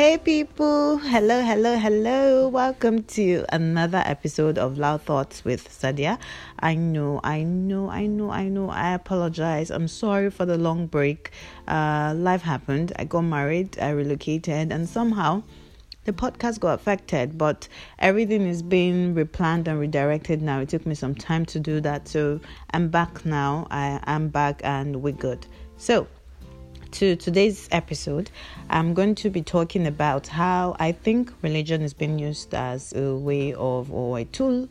Hey people, hello, hello, hello. Welcome to another episode of Loud Thoughts with Sadia. I know, I know, I know, I know. I apologize. I'm sorry for the long break. Uh, life happened. I got married, I relocated, and somehow the podcast got affected, but everything is being replanned and redirected now. It took me some time to do that. So I'm back now. I am back and we're good. So, to today's episode, I'm going to be talking about how I think religion is being used as a way of or a tool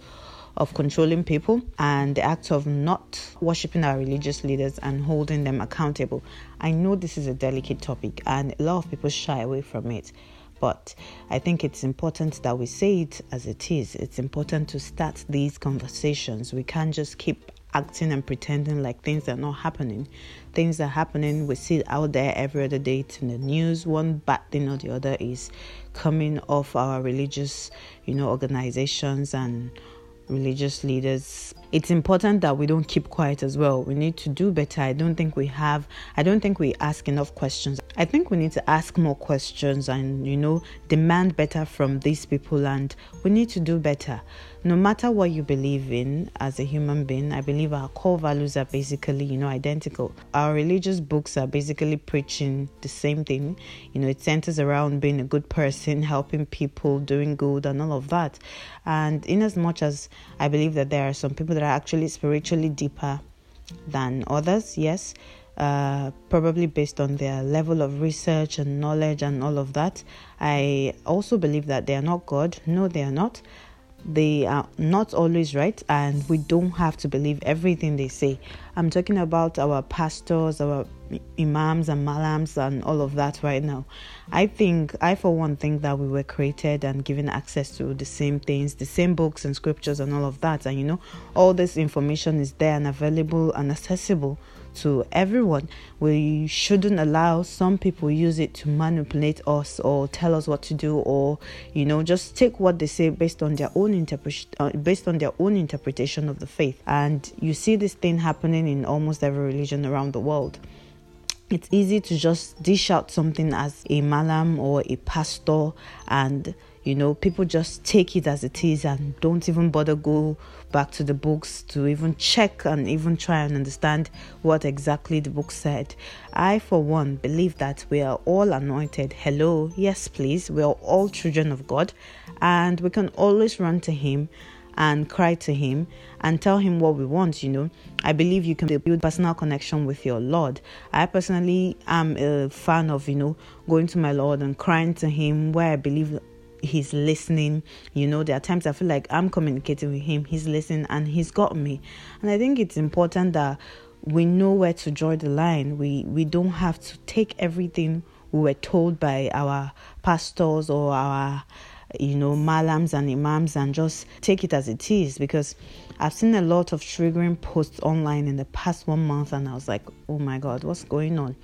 of controlling people and the act of not worshiping our religious leaders and holding them accountable. I know this is a delicate topic and a lot of people shy away from it. But I think it's important that we say it as it is. It's important to start these conversations. We can't just keep acting and pretending like things are not happening. Things are happening. We see it out there every other day. It's in the news. One bad thing or the other is coming off our religious, you know, organizations and religious leaders. It's important that we don't keep quiet as well. We need to do better. I don't think we have, I don't think we ask enough questions. I think we need to ask more questions and, you know, demand better from these people and we need to do better. No matter what you believe in as a human being, I believe our core values are basically, you know, identical. Our religious books are basically preaching the same thing. You know, it centers around being a good person, helping people, doing good, and all of that. And in as much as I believe that there are some people that are actually spiritually deeper than others, yes, uh, probably based on their level of research and knowledge and all of that. I also believe that they are not God. No, they are not. They are not always right, and we don't have to believe everything they say. I'm talking about our pastors, our imams, and malams, and all of that right now. I think, I for one, think that we were created and given access to the same things, the same books and scriptures, and all of that. And you know, all this information is there and available and accessible to everyone. We shouldn't allow some people use it to manipulate us or tell us what to do or you know just take what they say based on their own interpretation uh, based on their own interpretation of the faith. And you see this thing happening in almost every religion around the world it's easy to just dish out something as a malam or a pastor and you know people just take it as it is and don't even bother go back to the books to even check and even try and understand what exactly the book said. I for one believe that we are all anointed. Hello? Yes please. We are all children of god. And we can always run to him and cry to him and tell him what we want you know. I believe you can build personal connection with your lord. I personally am a fan of you know going to my lord and crying to him where i believe he's listening. You know there are times i feel like i'm communicating with him he's listening and he's got me. And i think it's important that we know where to draw the line. We we don't have to take everything we were told by our pastors or our you know malams and imams and just take it as it is. Because i've seen a lot of triggering posts online in the past one month and i was like oh my god what's going on?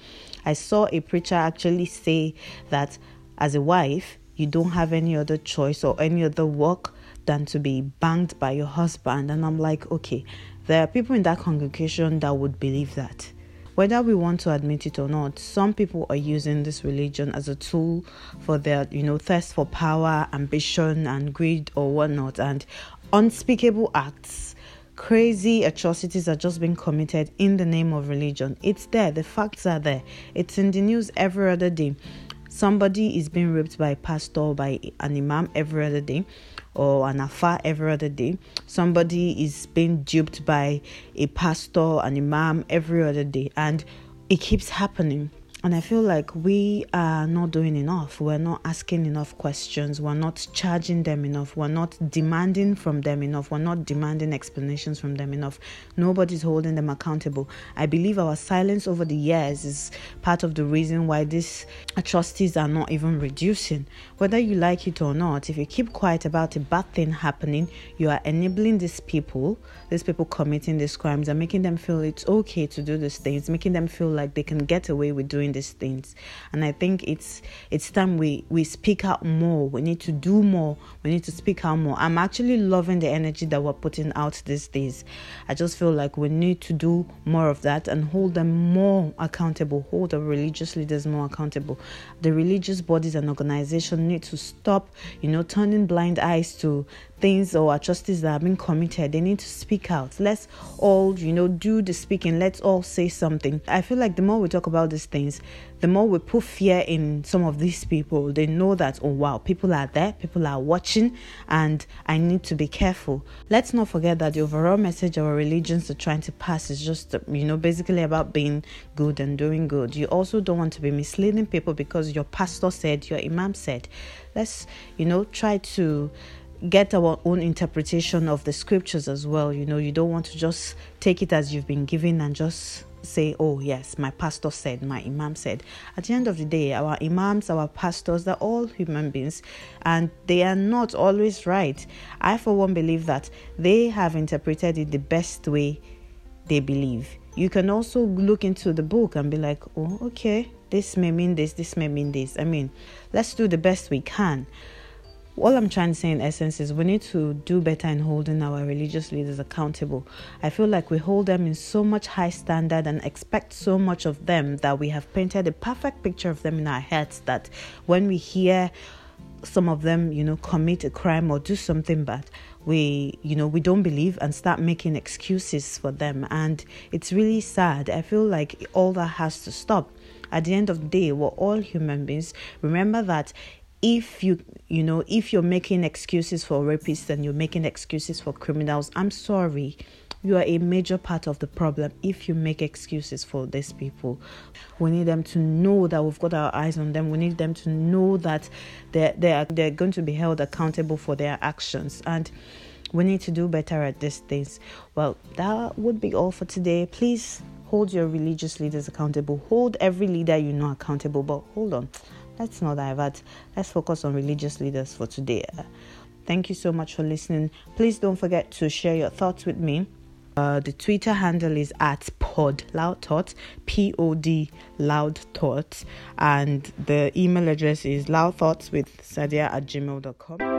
I saw a preacher actually say that as a wife you don't have any other choice or any other work than to be banged by your husband. And I'm like, okay, there are people in that congregation that would believe that. Whether we want to admit it or not, some people are using this religion as a tool for their, you know, thirst for power, ambition, and greed or whatnot, and unspeakable acts crazy atrocities are just being committed in the name of religion. It's there, the facts are there. It's in the news every other day somebody is being raped by a pastor by an imam every other day or an afar every other day. Somebody is being duped by a pastor an imam every other day. And it keeps happening and I feel like we are not doing enough. We're not asking enough questions. We're not charging them enough. We're not demanding from them enough. We're not demanding explanations from them enough. Nobody's holding them accountable. I believe our silence over the years is part of the reason why these atrocities are not even reducing. Whether you like it or not, if you keep quiet about a bad thing happening, you are enabling these people, these people committing these crimes, and making them feel it's okay to do these things, making them feel like they can get away with doing these things. And I think it's it's time we we speak out more. We need to do more. We need to speak out more. I'm actually loving the energy that we're putting out these days. I just feel like we need to do more of that and hold them more accountable. Hold the religious leaders more accountable. The religious bodies and organizations need to stop, you know, turning blind eyes to things or atrocities that have been committed, they need to speak out. Let's all, you know, do the speaking. Let's all say something. I feel like the more we talk about these things, the more we put fear in some of these people. They know that, oh wow, people are there, people are watching, and I need to be careful. Let's not forget that the overall message our religions are trying to pass is just, you know, basically about being good and doing good. You also don't want to be misleading people because your pastor said, your imam said. Let's, you know, try to get our own interpretation of the scriptures as well. You know, you don't want to just take it as you've been given and just say, oh, yes, my pastor said, my imam said. At the end of the day, our imams, our pastors, they're all human beings and they are not always right. I, for one, believe that they have interpreted it the best way they believe. You can also look into the book and be like, oh, okay, this may mean this, this may mean this. I mean, let's do the best we can all I'm trying to say in essence is we need to do better in holding our religious leaders accountable. I feel like we hold them in so much high standard and expect so much of them that we have painted a perfect picture of them in our heads that when we hear some of them, you know, commit a crime or do something bad, we, you know, we don't believe and start making excuses for them. And it's really sad. I feel like all that has to stop. At the end of the day, we're all human beings. Remember that if you you know if you're making excuses for rapists and you're making excuses for criminals i'm sorry. You are a major part of the problem if you make excuses for these people. We need them to know that we've got our eyes on them. We need them to know that they're, they're, they're going to be held accountable for their actions. And we need to do better at these things. Well that would be all for today. Please hold your religious leaders accountable. Hold every leader you know accountable. But hold on let's not divert. Let's focus on religious leaders for today. Thank you so much for listening. Please don't forget to share your thoughts with me. Uh, the Twitter handle is at pod loud thoughts, P O D loud thoughts, and the email address is loud thoughts with sadia at gmail.com.